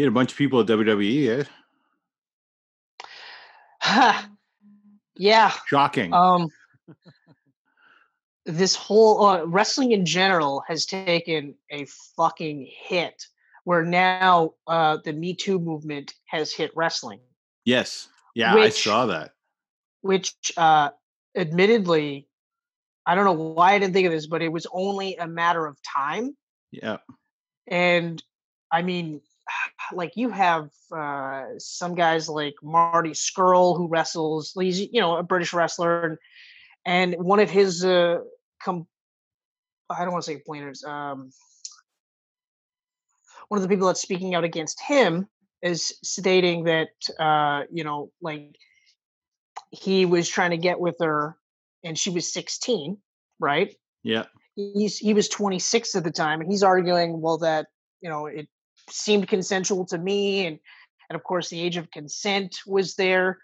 He had a bunch of people at WWE. Eh? yeah. Shocking. Um, this whole uh, wrestling in general has taken a fucking hit. Where now uh, the Me Too movement has hit wrestling. yes. Yeah, I saw that. which uh admittedly i don't know why i didn't think of this but it was only a matter of time Yeah. and i mean like you have uh some guys like marty scurll who wrestles he's you know a british wrestler and and one of his uh com- i don't want to say complainers um one of the people that's speaking out against him is stating that uh you know like he was trying to get with her and she was 16 right Yeah. he's he was 26 at the time and he's arguing well that you know it seemed consensual to me and and of course the age of consent was there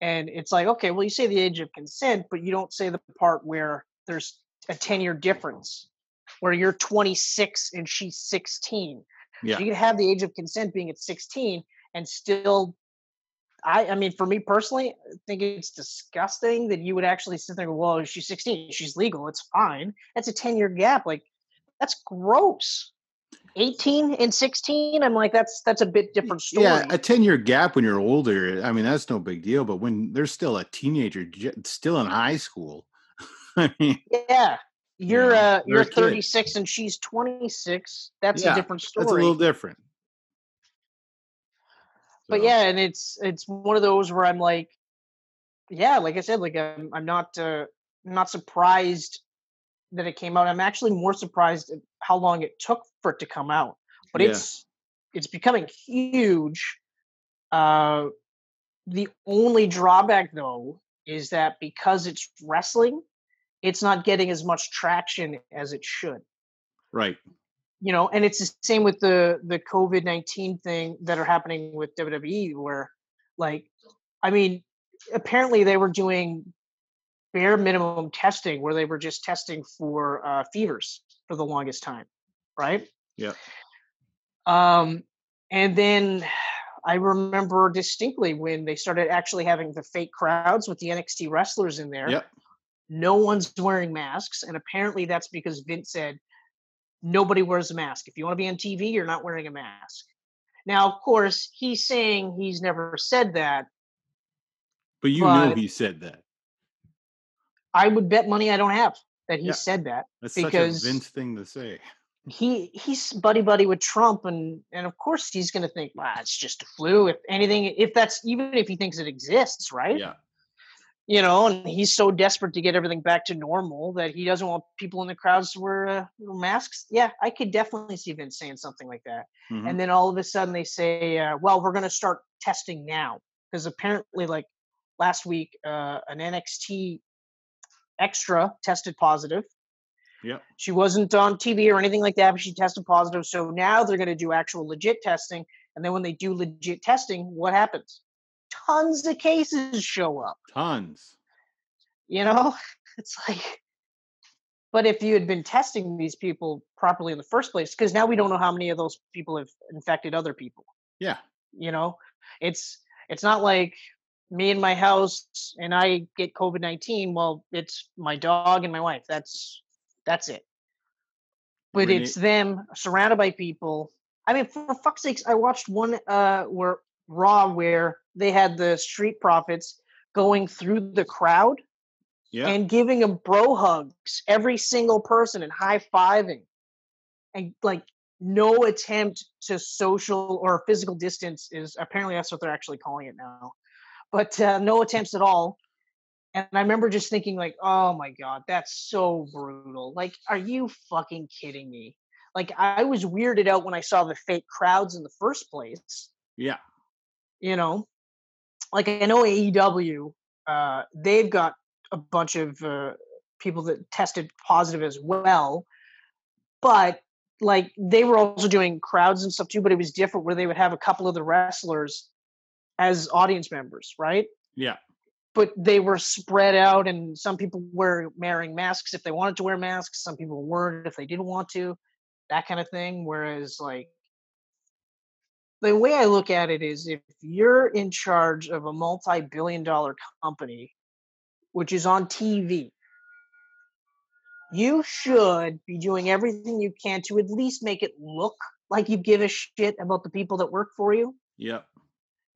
and it's like okay well you say the age of consent but you don't say the part where there's a 10 year difference where you're 26 and she's 16 Yeah. you can have the age of consent being at 16 and still I I mean for me personally, I think it's disgusting that you would actually sit there and go, well, she's 16, she's legal, it's fine. That's a 10 year gap. Like that's gross. 18 and 16, I'm like, that's that's a bit different story. Yeah, a 10 year gap when you're older, I mean, that's no big deal. But when they're still a teenager, still in high school, I mean, yeah. You're know, uh you're a kid. 36 and she's 26. That's Yeah, a different story. that's a little different. but So, yeah and it's it's one of those where i'm like yeah like i said like i'm, I'm not uh not surprised that it came out i'm actually more surprised at how long it took for it to come out but Yeah. it's it's becoming huge uh the only drawback though is that because it's wrestling it's not getting as much traction as it should right. you know, and it's the same with the the COVID nineteen thing that are happening with WWE, where, like, I mean, apparently they were doing bare minimum testing, where they were just testing for uh, fevers for the longest time, right? Yeah. Um, and then I remember distinctly when they started actually having the fake crowds with the NXT wrestlers in there Yep. no one's wearing masks and apparently that's because vince said nobody wears a mask if you want to be on tv you're not wearing a mask now of course he's saying he's never said that But you know he said that. I would bet money i don't have that he Yeah. said that That's because- such a Vince thing to say. he he's buddy buddy with trump and and of course he's going to think wow it's just a flu if anything if that's even if he thinks it exists right Yeah. you know and he's so desperate to get everything back to normal that he doesn't want people in the crowds to wear uh, masks yeah i could definitely see vince saying something like that Mhm. and then all of a sudden they say uh, well we're going to start testing now because apparently like last week uh, an nxt extra tested positive Yeah. she wasn't on tv or anything like that but she tested positive so now they're going to do actual legit testing and then when they do legit testing what happens tons of cases show up Tons. you know it's like but if you had been testing these people properly in the first place because now we don't know how many of those people have infected other people Yeah. you know it's it's not like me in my house and i get covid-19 well it's my dog and my wife that's that's it. But Renee- it's them surrounded by people. I mean for fuck's sakes i watched one uh where raw where they had the street profits going through the crowd Yeah. and giving them bro hugs, every single person, and high fiving, and like no attempt to social or physical distance is apparently that's what they're actually calling it now, but uh, no attempts at all. And I remember just thinking, like, oh my god, that's so brutal. Like, are you fucking kidding me? Like, I was weirded out when I saw the fake crowds in the first place yeah. you know like i know aew uh they've got a bunch of uh, people that tested positive as well but like they were also doing crowds and stuff too but it was different where they would have a couple of the wrestlers as audience members right Yeah. but they were spread out and some people were wearing masks if they wanted to wear masks some people weren't if they didn't want to that kind of thing whereas like the way I look at it is if you're in charge of a multi-billion dollar company which is on TV you should be doing everything you can to at least make it look like you give a shit about the people that work for you. Yep.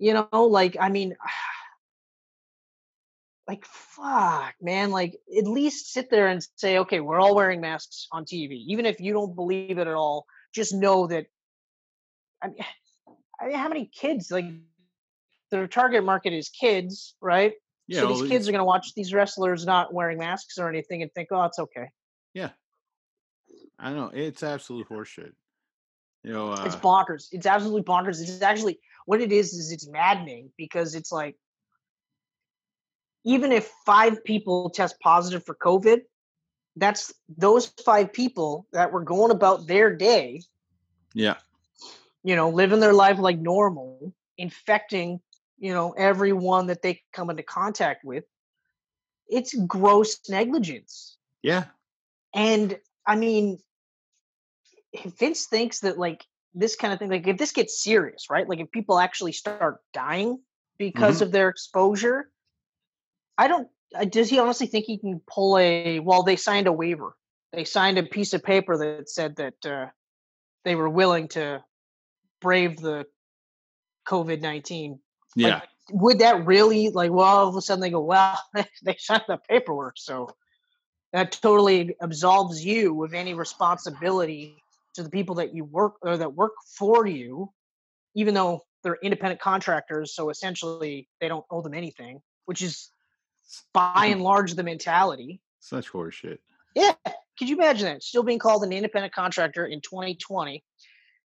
You know, like I mean like fuck, man, like at least sit there and say, okay, we're all wearing masks on TV. Even if you don't believe it at all, just know that I mean, I mean how many kids like their target market is kids, right? Yeah. so these kids are going to watch these wrestlers not wearing masks or anything and think, "Oh, it's okay." Yeah. I know it's absolute horseshit. You know, It's uh, bonkers. It's absolutely bonkers. It's actually what it is is it's maddening because it's like even if five people test positive for COVID, that's those five people that were going about their day, yeah, you know, living their life like normal, infecting, you know, everyone that they come into contact with. It's gross negligence. yeah, And I mean, if Vince thinks that like this kind of thing, like if this gets serious, right? Like if people actually start dying because of their exposure, I don't. Does he honestly think he can pull a? Well, they signed a waiver. They signed a piece of paper that said that uh, they were willing to brave the COVID nineteen. yeah. Would that really like? Well, all of a sudden they go, well, they signed the paperwork, so that totally absolves you of any responsibility to the people that you work or that work for you, even though they're independent contractors. So essentially, they don't owe them anything, which is by hmm and large the mentality. Such horseshit. Yeah, could you imagine that still being called an independent contractor in 2020,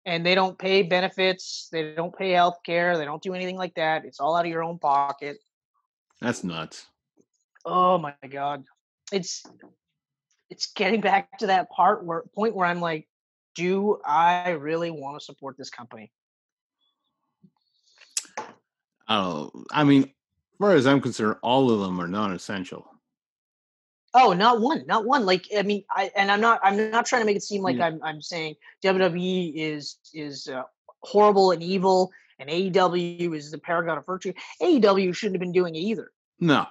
and they don't pay benefits, they don't pay health care, they don't do anything like that. It's all out of your own pocket. That's nuts. Oh my god. It's it's getting back to that part where point where I'm like, do I really want to support this company? I. I mean, as far as I'm concerned, all of them are non-essential. Oh, not one, not one. Like I mean, I and I'm not I'm not trying to make it seem like Yeah. I'm I'm saying WWE is is uh, horrible and evil and AEW is the paragon of virtue. AEW shouldn't have been doing it either. No.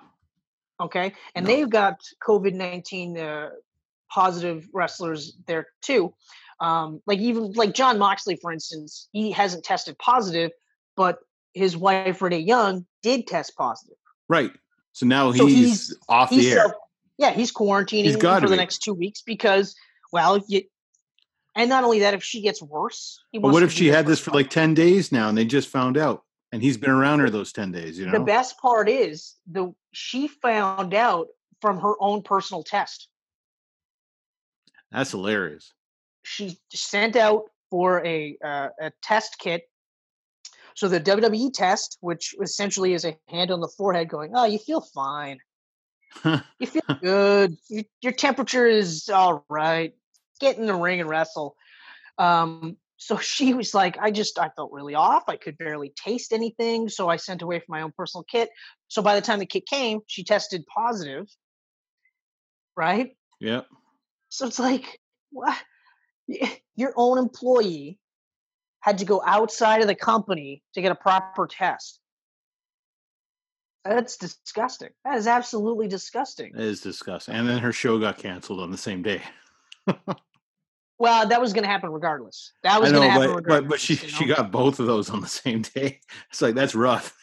Okay, and No. they've got COVID nineteen uh, positive wrestlers there too. Um, like even like Jon Moxley, for instance, he hasn't tested positive, but his wife Renee Young did test positive. Right. So now So he's, he's- off He's the air. self, yeah, he's quarantining gotta for the be. next two weeks because, well, you, and not only that, if she gets worse, But what if she had this for like 10 days now and they just found out and he's been around her those 10 days, you know? The best part is the she found out from her own personal test. That's hilarious. She sent out for a uh, a test kit. So the WWE test, which essentially is a hand on the forehead, going, "Oh, you feel fine. You feel good. Your, your temperature is all right. Get in the ring and wrestle." Um, so she was like, "I just I felt really off. I could barely taste anything. So I sent away for my own personal kit. So by the time the kit came, she tested positive. Right? yep. So it's like, what? Your own employee had to go outside of the company to get a proper test. That's disgusting. That is absolutely disgusting. It is disgusting. And then her show got canceled on the same day. Well, that was going to happen regardless. That was going to happen but, regardless. but but she you she got both of those on the same day. It's like that's rough.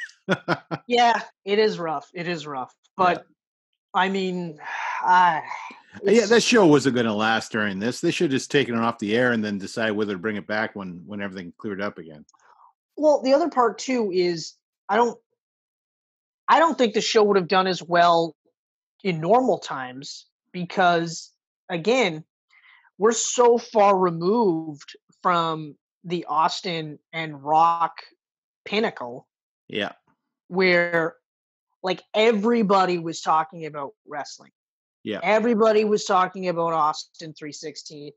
Yeah, it is rough. It is rough. But I mean, I. Uh, yeah, that show wasn't going to last during this. They should have just taken it off the air and then decide whether to bring it back when when everything cleared up again. Well, the other part too is I don't I don't think the show would have done as well in normal times because again, we're so far removed from the Austin and Rock pinnacle Yeah, where like everybody was talking about wrestling. Yeah. Everybody was talking about Austin 316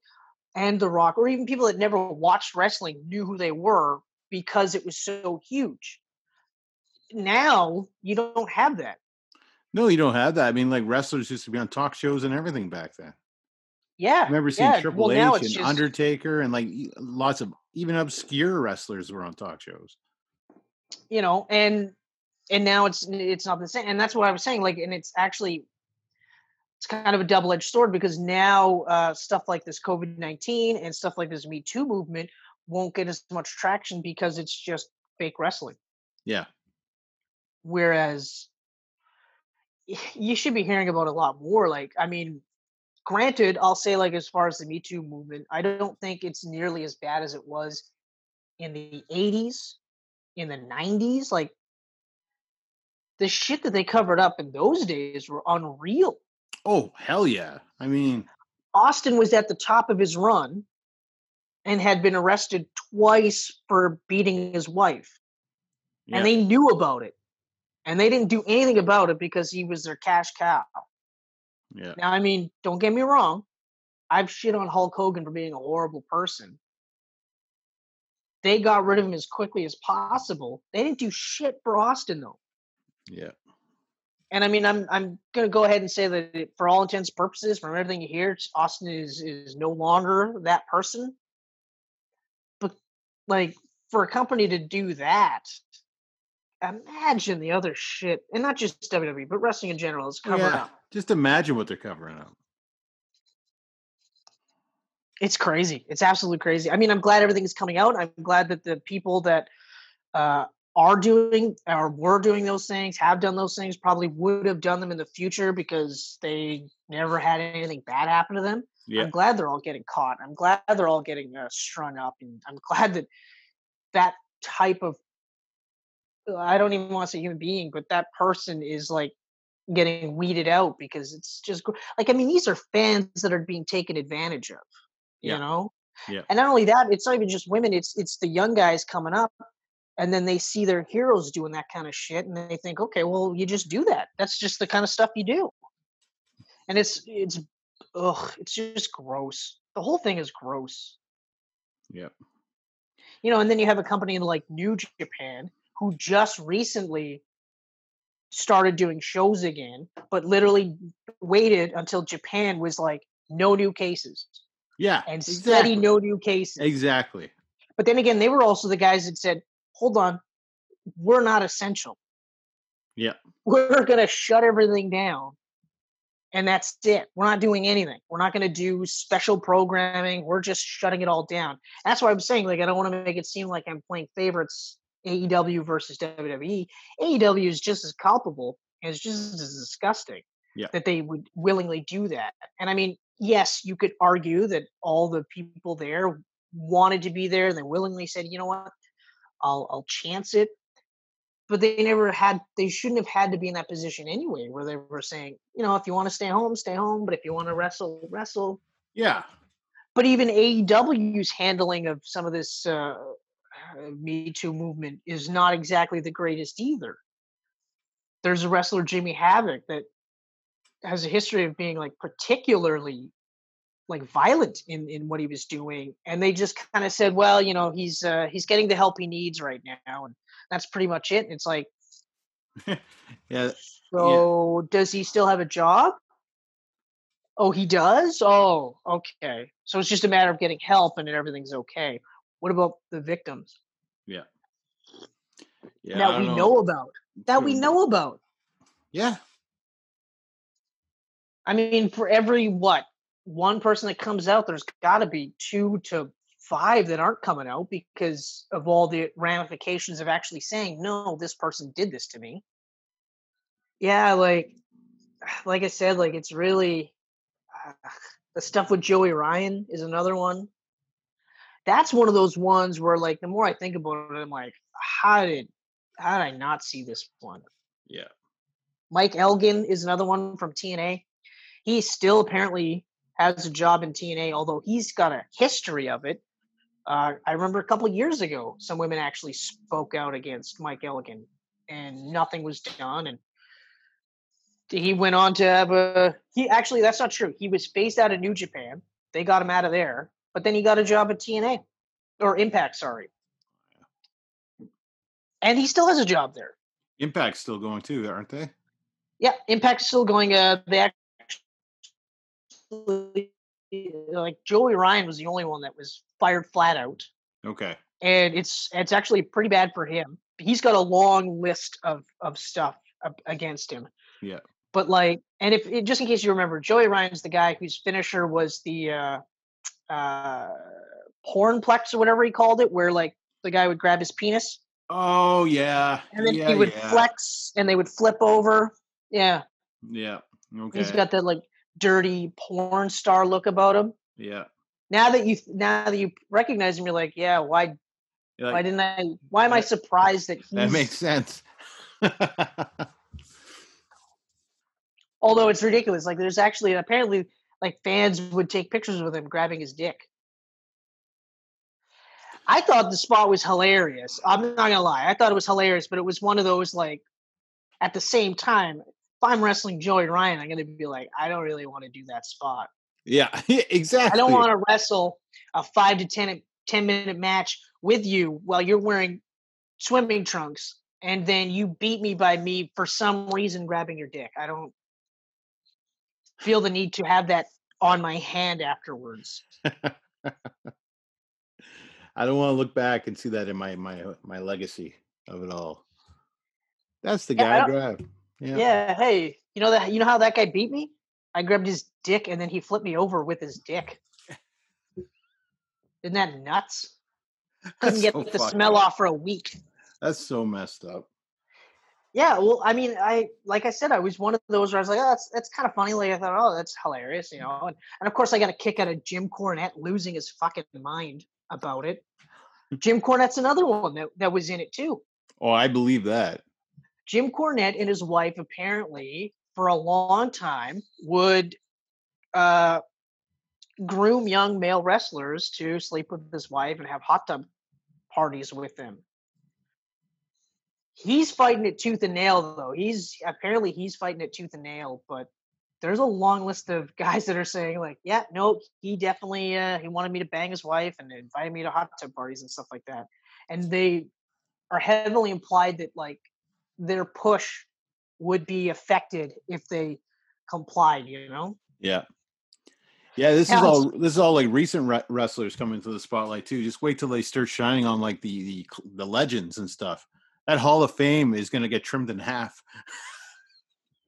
and The Rock, or even people that never watched wrestling knew who they were because it was so huge. Now you don't have that. no, you don't have that. I mean, like wrestlers used to be on talk shows and everything back then. Yeah. I remember seeing yeah. Triple well, H and just, Undertaker and like lots of even obscure wrestlers were on talk shows. you know, and and now it's it's not the same. And that's what I was saying. Like, and it's actually it's kind of a double edged sword because now uh, stuff like this COVID nineteen and stuff like this Me Too movement won't get as much traction because it's just fake wrestling. Yeah. Whereas you should be hearing about a lot more. Like, I mean, granted, I'll say like as far as the Me Too movement, I don't think it's nearly as bad as it was in the '80s, in the '90s. Like the shit that they covered up in those days were unreal. Oh hell yeah! I mean, Austin was at the top of his run and had been arrested twice for beating his wife. yeah, And they knew about it. And they didn't do anything about it because he was their cash cow. yeah, Now, I mean, don't get me wrong. I've shit on Hulk Hogan for being a horrible person. They got rid of him as quickly as possible. They didn't do shit for Austin though. yeah, And I mean, I'm I'm gonna go ahead and say that it, for all intents and purposes, from everything you hear, Austin is is no longer that person. But like for a company to do that, imagine the other shit, and not just WWE, but wrestling in general is covered yeah. up. Just imagine what they're covering up. It's crazy. It's absolutely crazy. I mean, I'm glad everything is coming out. I'm glad that the people that uh, are doing or were doing those things, have done those things, probably would have done them in the future because they never had anything bad happen to them. Yeah, I'm glad they're all getting caught. I'm glad they're all getting uh, strung up, and I'm glad that that type of I don't even want to say human being, but that person is like getting weeded out because it's just like I mean, these are fans that are being taken advantage of, you Yeah. know. Yeah. And not only that, it's not even just women; it's it's the young guys coming up, and then they see their heroes doing that kind of shit, and they think, okay, well, you just do that. That's just the kind of stuff you do. And it's it's ugh, it's just gross. The whole thing is gross yeah, you know, and then you have a company in like New Japan who just recently started doing shows again, but literally waited until Japan was like no new cases yeah. and steady no new cases. Exactly. But then again, they were also the guys that said, "Hold on, we're not essential. Yeah. We're going to shut everything down." And that's it. We're not doing anything. We're not going to do special programming. We're just shutting it all down. That's why I'm saying, like, I don't want to make it seem like I'm playing favorites AEW versus WWE. AEW is just as culpable and it's just as disgusting Yeah. that they would willingly do that. And I mean, yes, you could argue that all the people there wanted to be there and they willingly said, you know what, I'll I'll chance it. But they never had they shouldn't have had to be in that position anyway, where they were saying, you know, if you want to stay home, stay home, but if you want to wrestle, wrestle. Yeah. But even AEW's handling of some of this uh, uh, Me Too movement is not exactly the greatest either. There's a wrestler, Jimmy Havoc, that has a history of being like particularly like violent in in what he was doing and they just kind of said well you know he's uh he's getting the help he needs right now and that's pretty much it and it's like Yeah. so does he still have a job oh he does oh okay so it's just a matter of getting help and everything's okay what about the victims Yeah. Yeah. That we know about that we Hmm. know about Yeah. I mean, for every what one person that comes out, there's got to be two to five that aren't coming out because of all the ramifications of actually saying, "No, this person did this to me." Yeah, like, like I said, like it's really uh, the stuff with Joey Ryan is another one. That's one of those ones where, like, the more I think about it, I'm like, how did how did I not see this one? Yeah. Mike Elgin is another one from TNA. He still apparently has a job in TNA, although he's got a history of it. Uh, I remember a couple of years ago, some women actually spoke out against Mike Elgin, and nothing was done. And he went on to have a. He actually, that's not true. He was phased out of New Japan. They got him out of there, but then he got a job at TNA or Impact. Sorry, and he still has a job there. Impact's still going too, aren't they? Yeah, Impact's still going. Uh, they like Joey Ryan was the only one that was fired flat out, Okay. and it's it's actually pretty bad for him. He's got a long list of of stuff against him. Yeah. But like, and if just in case you remember, Joey Ryan's the guy whose finisher was the uh uh pornplex or whatever he called it, where like the guy would grab his penis Oh yeah. and then yeah, he would yeah. flex and they would flip over. Yeah. Yeah. Okay. He's got that like dirty porn star look about him. yeah. Now that you now that you recognize him, you're like, yeah, why You're why didn't I mm, why am I surprised that he's that makes sense. although it's ridiculous. Like there's actually apparently like fans would take pictures with him grabbing his dick. I thought the spot was hilarious. I'm not gonna lie. I thought it was hilarious, but it was one of those like at the same time, if I'm wrestling Joey Ryan, I'm gonna be like, I don't really want to do that spot. yeah. Exactly. I don't want to wrestle a five to 10, 10 minute match with you while you're wearing swimming trunks and then you beat me by me for some reason grabbing your dick. I don't feel the need to have that on my hand afterwards. I don't want to look back and see that in my my uh, my legacy of it all. That's the Yeah, I guy I grabbed. Yeah. Yeah. hey, you know that you know how that guy beat me? I grabbed his dick and then he flipped me over with his dick. Isn't that nuts? Couldn't That's get so the smell up. off for a week. That's so messed up. Yeah, well, I mean, I like I said, I was one of those where I was like, oh, that's that's kind of funny. Like I thought, oh, that's hilarious, you know. And, and of course, I got a kick out of Jim Cornette losing his fucking mind about it. Jim Cornette's another one that, that was in it too. Oh, I believe that. Jim Cornette and his wife apparently, for a long time, would uh, groom young male wrestlers to sleep with his wife and have hot tub parties with them. He's fighting it tooth and nail, though. He's apparently he's fighting it tooth and nail, but there's a long list of guys that are saying like, yeah, no, he definitely uh, he wanted me to bang his wife and invited me to hot tub parties and stuff like that, and they are heavily implied that like their push would be affected if they complied. You know? Yeah. Yeah, this Yeah, is all this is all like recent re- wrestlers coming to the spotlight too. Just wait till they start shining on like the the the legends and stuff. That Hall of Fame is going to get trimmed in half.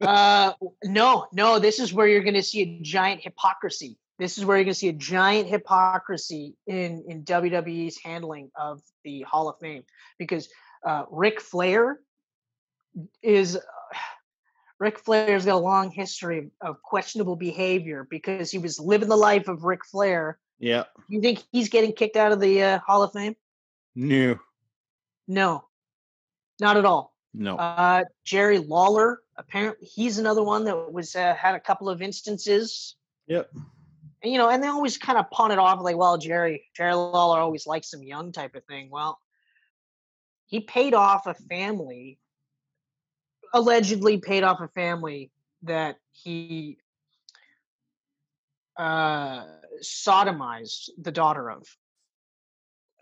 uh no no this is where you're going to see a giant hypocrisy this is where you're going to see a giant hypocrisy in in wwe's handling of the hall of fame because uh Ric flair is uh, Ric Flair's got a long history of, questionable behavior because he was living the life of Ric Flair. Yeah. You think he's getting kicked out of the uh, Hall of Fame? New. No, not at all. No. Uh, Jerry Lawler, apparently, he's another one that was uh, had a couple of instances. Yep. And, you know, and they always kind of pawn it off like, well, Jerry, Jerry Lawler always likes some young type of thing. Well, he paid off a family, allegedly paid off a family that he uh, sodomized the daughter of.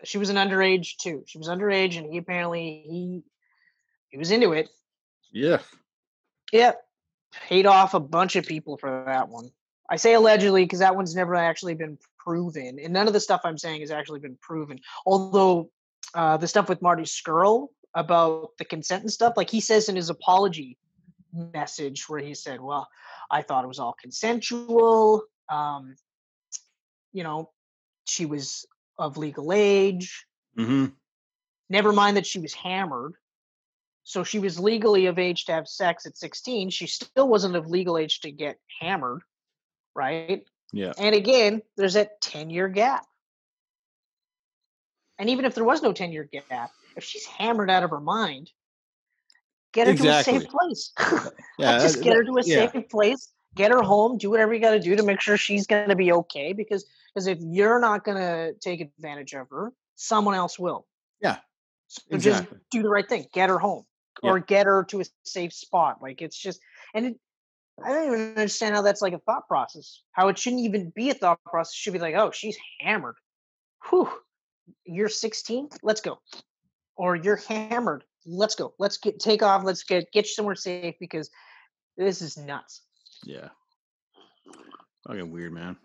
She was an underage too. She was underage, and he apparently he he was into it. Yeah. Yep. Paid off a bunch of people for that one. I say allegedly because that one's never actually been proven. And none of the stuff I'm saying has actually been proven. Although uh, the stuff with Marty Scurll about the consent and stuff, like he says in his apology message, where he said, Well, I thought it was all consensual. Um, you know, she was of legal age. hmm Never mind that she was hammered. So she was legally of age to have sex at 16. She still wasn't of legal age to get hammered, right? Yeah. And again, there's that 10 year gap. And even if there was no 10 year gap, if she's hammered out of her mind, get her to a safe place. Uh, yeah. Uh, just get her to a yeah. safe place, get her home, do whatever you got to do to make sure she's going to be okay. Because because if you're not going to take advantage of her, someone else will. Yeah, So exactly. just do the right thing. Get her home Yeah. or get her to a safe spot. Like it's just, and it, I don't even understand how that's like a thought process. How it shouldn't even be a thought process. It should be like, oh, she's hammered. Whew. You're 16. Let's go. Or you're hammered. Let's go. Let's get take off. Let's get get you somewhere safe because this is nuts. Yeah. Fucking weird, man.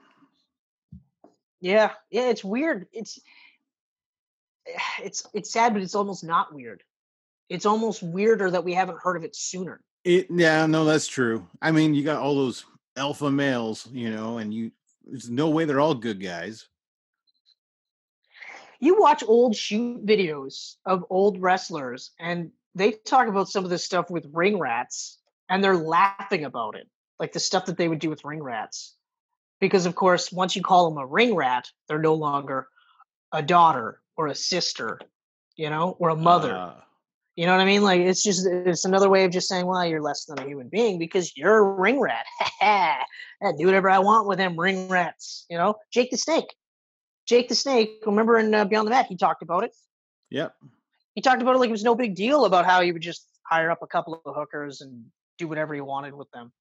Yeah, yeah, it's weird. It's it's it's sad, but it's almost not weird. It's almost weirder that we haven't heard of it sooner. It yeah, no, that's true. I mean, you got all those alpha males, you know, and you there's no way they're all good guys. You watch old shoot videos of old wrestlers and they talk about some of the stuff with ring rats and they're laughing about it. Like the stuff that they would do with ring rats. Because of course, once you call them a ring rat, they're no longer a daughter or a sister, you know, or a mother. Uh, You know what I mean? Like it's just it's another way of just saying, well, you're less than a human being because you're a ring rat. I do whatever I want with them ring rats. You know, Jake the Snake. Jake the Snake. Remember in uh, Beyond the Mat, he talked about it. yep. He talked about it like it was no big deal about how he would just hire up a couple of hookers and do whatever he wanted with them.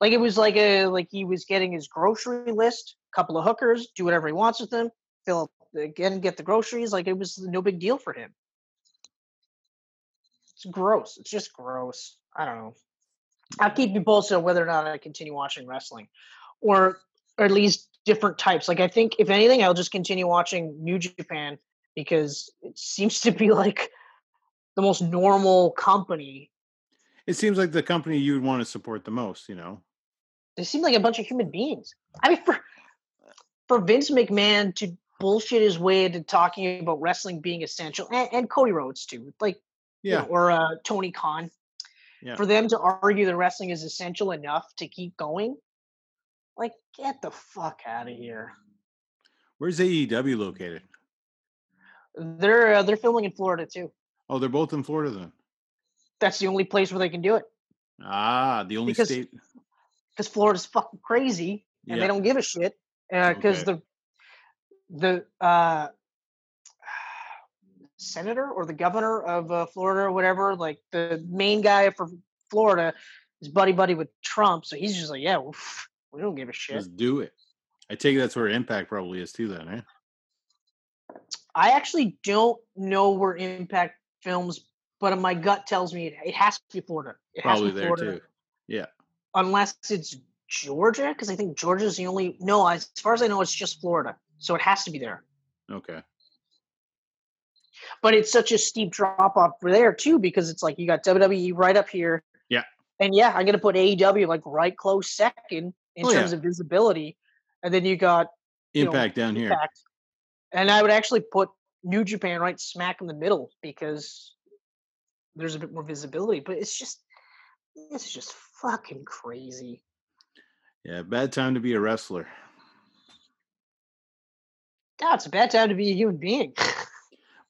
Like it was like a like he was getting his grocery list, couple of hookers, do whatever he wants with them, fill up again, get the groceries. Like it was no big deal for him. It's gross. It's just gross. I don't know. I'll keep you posted on whether or not I continue watching wrestling, or or at least different types. Like I think, if anything, I'll just continue watching New Japan because it seems to be like the most normal company. It seems like the company you would want to support the most, you know. They seem like a bunch of human beings. I mean, for for Vince McMahon to bullshit his way into talking about wrestling being essential, and, and Cody Rhodes too, like you Yeah. know, or uh, Tony Khan, Yeah. for them to argue that wrestling is essential enough to keep going, like get the fuck out of here. Where's AEW located? They're uh, they're filming in Florida too. Oh, they're both in Florida then. That's the only place where they can do it Ah, the only Because- state. because Florida's fucking crazy and Yeah. they don't give a shit because the the uh, senator or the governor of uh, Florida or whatever, like the main guy for Florida, is buddy buddy with Trump, so he's just like, yeah, we don't give a shit. Just do it. I take it that's where Impact probably is too. Then, eh? I actually don't know where Impact films, but my gut tells me it, it has to be Florida. It has to Probably be there Florida, too. Yeah. unless it's Georgia, because I think Georgia's the only. No, as far as I know, it's just Florida, so it has to be there. Okay. But it's such a steep drop off for there too, because it's like you got WWE right up here. Yeah. And yeah, I'm gonna put AEW like right close second in Oh, terms yeah. of visibility, and then you got you know, Impact down here. And I would actually put New Japan right smack in the middle because there's a bit more visibility. But it's just, it's just fucking crazy. Yeah, bad time to be a wrestler. God, it's a bad time to be a human being.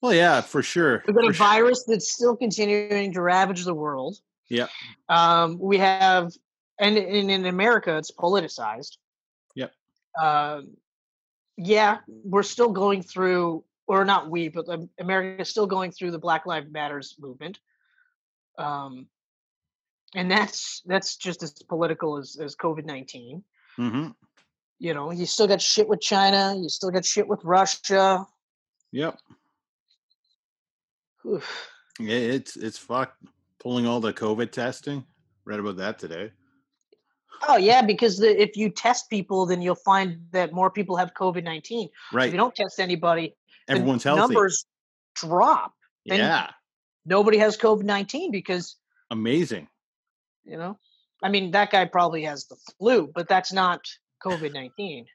Well, yeah, for sure. We've got for a sure. virus that's still continuing to ravage the world. Yeah. Um, we have, and in, in America, it's politicized. Yep. Um, yeah, we're still going through, or not we, but America is still going through the Black Lives Matters movement. Um, and that's that's just as political as, as COVID nineteen. hmm You know, you still got shit with China. You still got shit with Russia. Yep. Oof. Yeah, it's it's fucked. Pulling all the COVID testing. Read about that today. Oh yeah, because the, if you test people, then you'll find that more people have COVID nineteen. Right. If you don't test anybody, the Everyone's healthy. numbers drop. then- yeah. Nobody has COVID nineteen because Amazing. you know. I mean, that guy probably has the flu, but that's not COVID nineteen.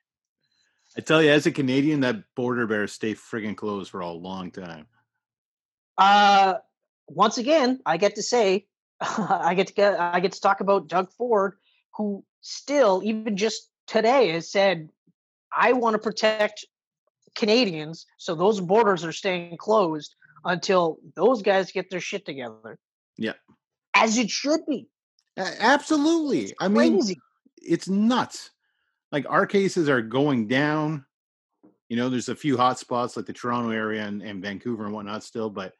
I tell you, as a Canadian, that border bears stay friggin' closed for a long time. Uh, once again, I get to say, I get to get, I get to talk about Doug Ford, who still, even just today, has said, "I want to protect Canadians, so those borders are staying closed until those guys get their shit together." Yeah. as it should be. Absolutely. I mean, it's nuts. Like our cases are going down. You know, there's a few hot spots like the Toronto area and, and Vancouver and whatnot still, but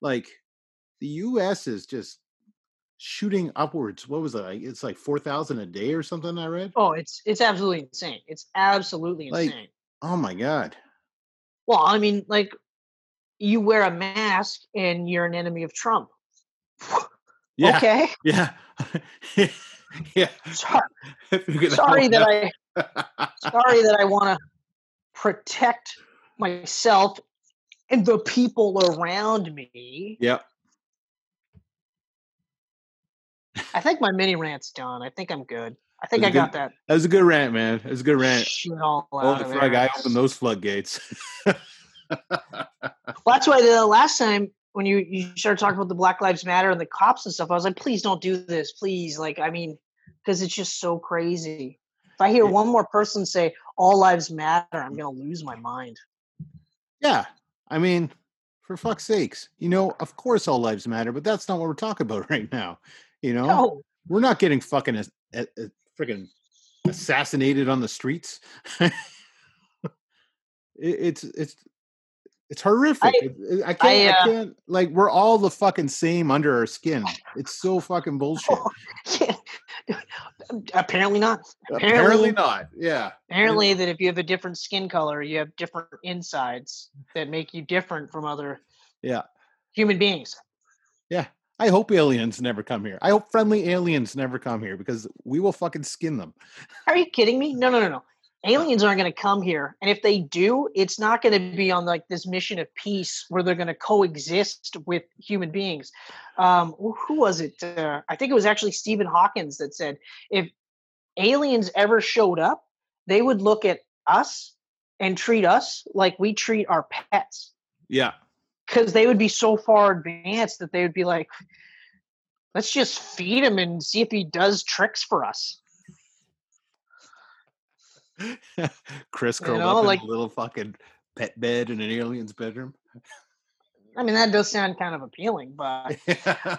like the US is just shooting upwards. What was it? It's like 4,000 a day or something I read. oh, it's it's absolutely insane. It's absolutely Like, insane. Oh my God. well, I mean, like you wear a mask and you're an enemy of Trump. Yeah. Okay. Yeah. yeah. Sorry, that sorry that. I Sorry that I want to protect myself and the people around me. Yep. I think my mini rant's done. I think I'm good. I think I was got good. that That was a good rant, man. It was a good rant. shit all out of frog! I opened those floodgates. Well, that's why the last time when you you started talking about the Black Lives Matter and the cops and stuff, I was like, please don't do this, please. Like, I mean, because it's just so crazy. If I hear one more person say all lives matter, I'm gonna lose my mind. yeah, I mean, for fuck's sakes, you know, of course all lives matter, but that's not what we're talking about right now. You know, No, we're not getting fucking as, as, freaking assassinated on the streets. it, it's it's it's horrific. I- I, can't, I, uh, can't like we're all the fucking same under our skin. It's so fucking bullshit. apparently not. Apparently Apparently, not. Yeah. apparently that if you have a different skin color, you have different insides that make you different from other Yeah. human beings. Yeah. I hope aliens never come here. I hope friendly aliens never come here because we will fucking skin them. Are you kidding me? No, no, no, no. Aliens aren't going to come here, and if they do, it's not going to be on like this mission of peace where they're going to coexist with human beings. Um, who was it? Uh, I think it was actually Stephen Hawkins that said if aliens ever showed up, they would look at us and treat us like we treat our pets, Yeah. Because they would be so far advanced that they would be like, "Let's just feed him and see if he does tricks for us." Chris You know, up like- in a little fucking pet bed in an alien's bedroom. I mean, that does sound kind of appealing, but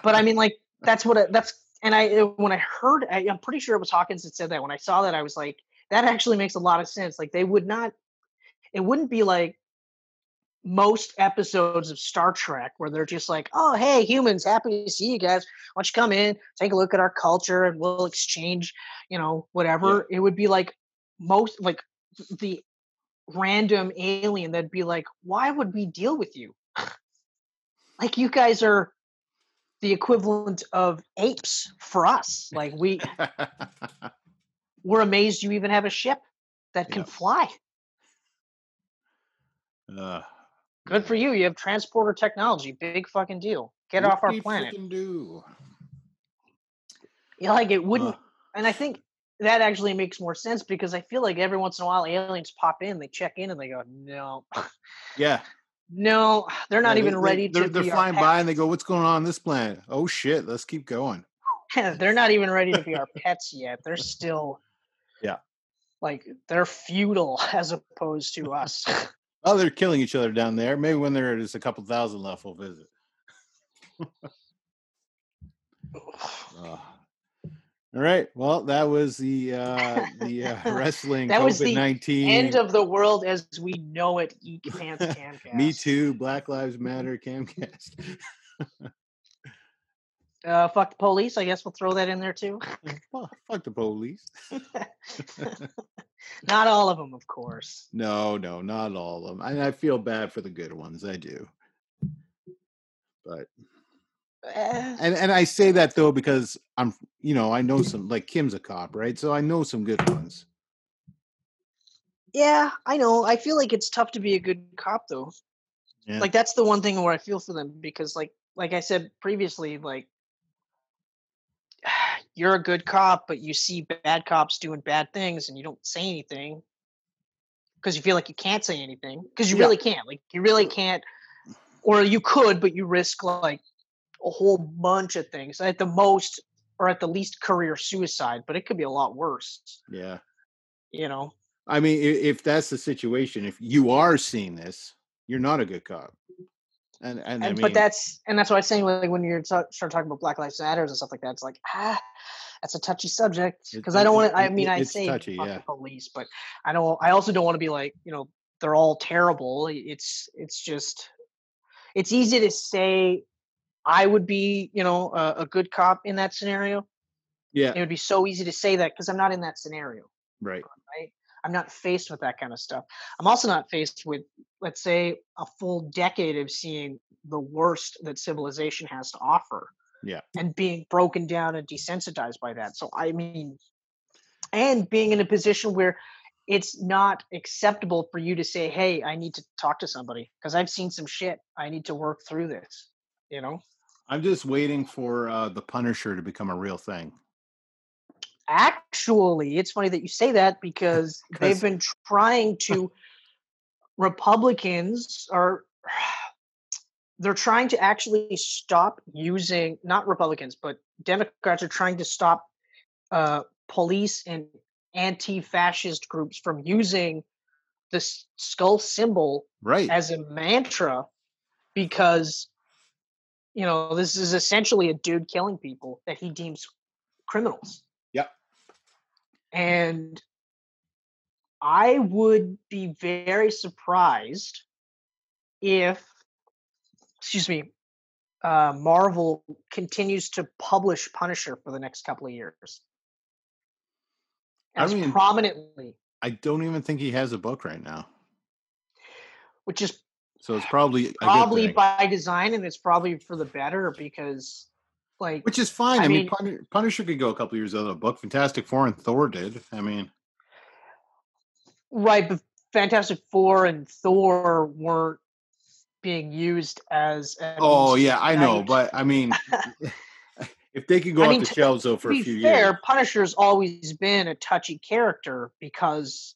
but I mean, like that's what I, that's. And I when I heard, I, I'm pretty sure it was Hawkins that said that. When I saw that, I was like, that actually makes a lot of sense. Like they would not, it wouldn't be like most episodes of Star Trek where they're just like, oh hey humans, happy to see you guys. Why don't you come in, take a look at our culture, and we'll exchange, you know, whatever. It would be like most like the random alien that'd be like, why would we deal with you? like you guys are the equivalent of apes for us. Like we we're amazed you even have a ship that can fly. uh, Good for you. You have transporter technology. Big fucking deal. Get off our planet. do. Yeah, like it wouldn't Ugh. and I think that actually makes more sense because I feel like every once in a while aliens pop in, they check in and they go, No, yeah. no, they're not Yeah, even they- ready They're, to they're be our flying by and they go, "What's going on on this planet?" Oh shit! Let's keep going. they're not even ready to be our pets yet. They're still Yeah. like they're feudal as opposed to us. Oh, they're killing each other down there. Maybe when there's a couple thousand left, we'll visit. All right. Well, that was the uh, the uh, wrestling That was the nineteen. End of the world as we know it. Geek Pants Camcast. Me too. Black Lives Matter. Camcast. Uh, fuck the police. I guess we'll throw that in there too. well, fuck the police. Not all of them, of course. No, no, not all of them. And I feel bad for the good ones. I do. But Eh, and and I say that though because I'm you know I know some like Kim's a cop, right? So I know some good ones. yeah, I know. I feel like it's tough to be a good cop though. Yeah. Like that's the one thing where I feel for them because like like I said previously, like you're a good cop, but you see bad cops doing bad things and you don't say anything because you feel like you can't say anything because you Yeah. really can't. Like you really can't, or you could, but you risk like a whole bunch of things at the most, or at the least, career suicide. But it could be a lot worse. yeah. You know. I mean, if that's the situation, if you are seeing this, you're not a good cop. And and, I mean, but that's and that's why I'm saying like when you're ta- start talking about Black Lives Matters and stuff like that, it's like ah, that's a touchy subject because I don't want it- to. I it- mean, I it's say touchy, yeah. police, but I don't. I also don't want to be like you know they're all terrible. It's it's just it's easy to say I would be you know a, a good cop in that scenario. yeah, It would be so easy to say that because I'm not in that scenario. Right. Right. I'm not faced with that kind of stuff. I'm also not faced with, let's say, a full decade of seeing the worst that civilization has to offer. Yeah. And being broken down and desensitized by that. So, I mean, and being in a position where it's not acceptable for you to say, "Hey, I need to talk to somebody because I've seen some shit. I need to work through this." You know. I'm just waiting for uh, the Punisher to become a real thing. Actually, it's funny that you say that because they've been trying to. Republicans are. They're trying to actually stop using not Republicans, but Democrats are trying to stop uh, police and anti-fascist groups from using the skull symbol Right. as a mantra because you know this is essentially a dude killing people that he deems criminals. And i would be very surprised if excuse me uh, marvel continues to publish punisher for the next couple of years I as mean- prominently I don't even think he has a book right now. which is So it's probably probably by design and it's probably for the better because like Which is fine. I I, mean, mean- Punisher could go a couple years without a book. Fantastic Four and Thor did. I mean, right but fantastic four and thor weren't being used as oh yeah, I know, but I mean, if they could go I off mean, the to- shelves though for a be few fair years, punisher's always been a touchy character because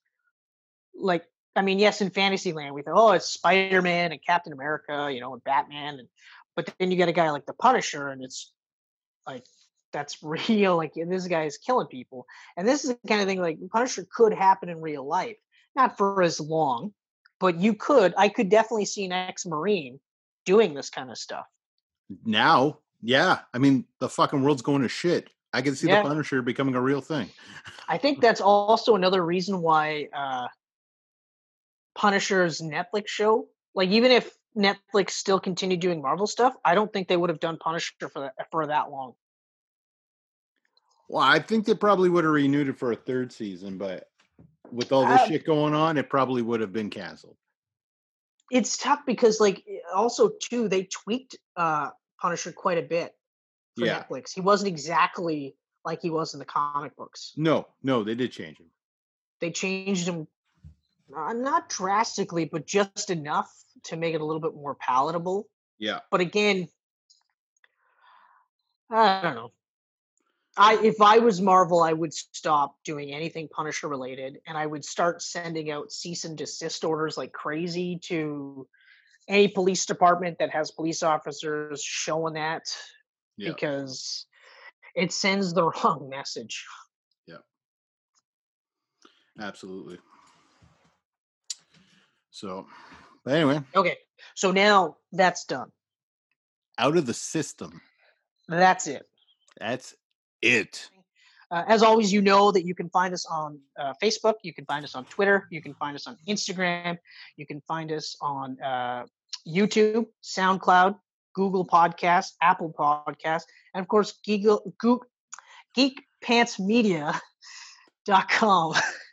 like i mean yes in fantasyland we thought oh it's spider-man and captain america you know and batman and but then you get a guy like the punisher and it's like that's real like this guy is killing people and this is the kind of thing like punisher could happen in real life not for as long but you could i could definitely see an ex-marine doing this kind of stuff now, yeah, I mean, the fucking world's going to shit. I can see Yeah. the Punisher becoming a real thing. I think that's also another reason why uh, Punisher's Netflix show, like even if Netflix still continued doing Marvel stuff, I don't think they would have done Punisher for that for that long. Well, I think they probably would have renewed it for a third season, but with all this Uh, shit going on, it probably would have been canceled. It's tough because like eh, also too they tweaked uh, Punisher quite a bit for Yeah. Netflix. He wasn't exactly like he was in the comic books. No, no, they did change him. They changed him uh, not drastically, but just enough to make it a little bit more palatable. Yeah. but again, I don't know. I if I was Marvel, I would stop doing anything Punisher related, and I would start sending out cease and desist orders like crazy to any police department that has police officers showing that Yeah. because it sends the wrong message. Yeah. Absolutely. So, but anyway, Okay, so now that's done. out of the system. That's it. That's it. Uh, as always, you know that you can find us on uh, Facebook, you can find us on Twitter, you can find us on Instagram, you can find us on uh, YouTube, SoundCloud, Google Podcasts, Apple Podcasts, and of course, Geekle, Gook, GeekPantsMedia.com.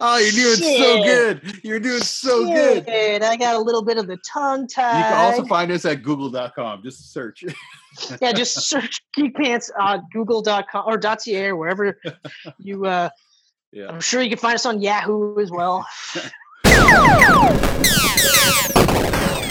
Oh, you're doing so good. You're doing so good. You I got a little bit of the tongue tie. You can also find us at google.com. Just search. yeah, just search Geek Pants on Google.com or .ca or wherever you. Uh, Yeah. I'm sure you can find us on Yahoo as well.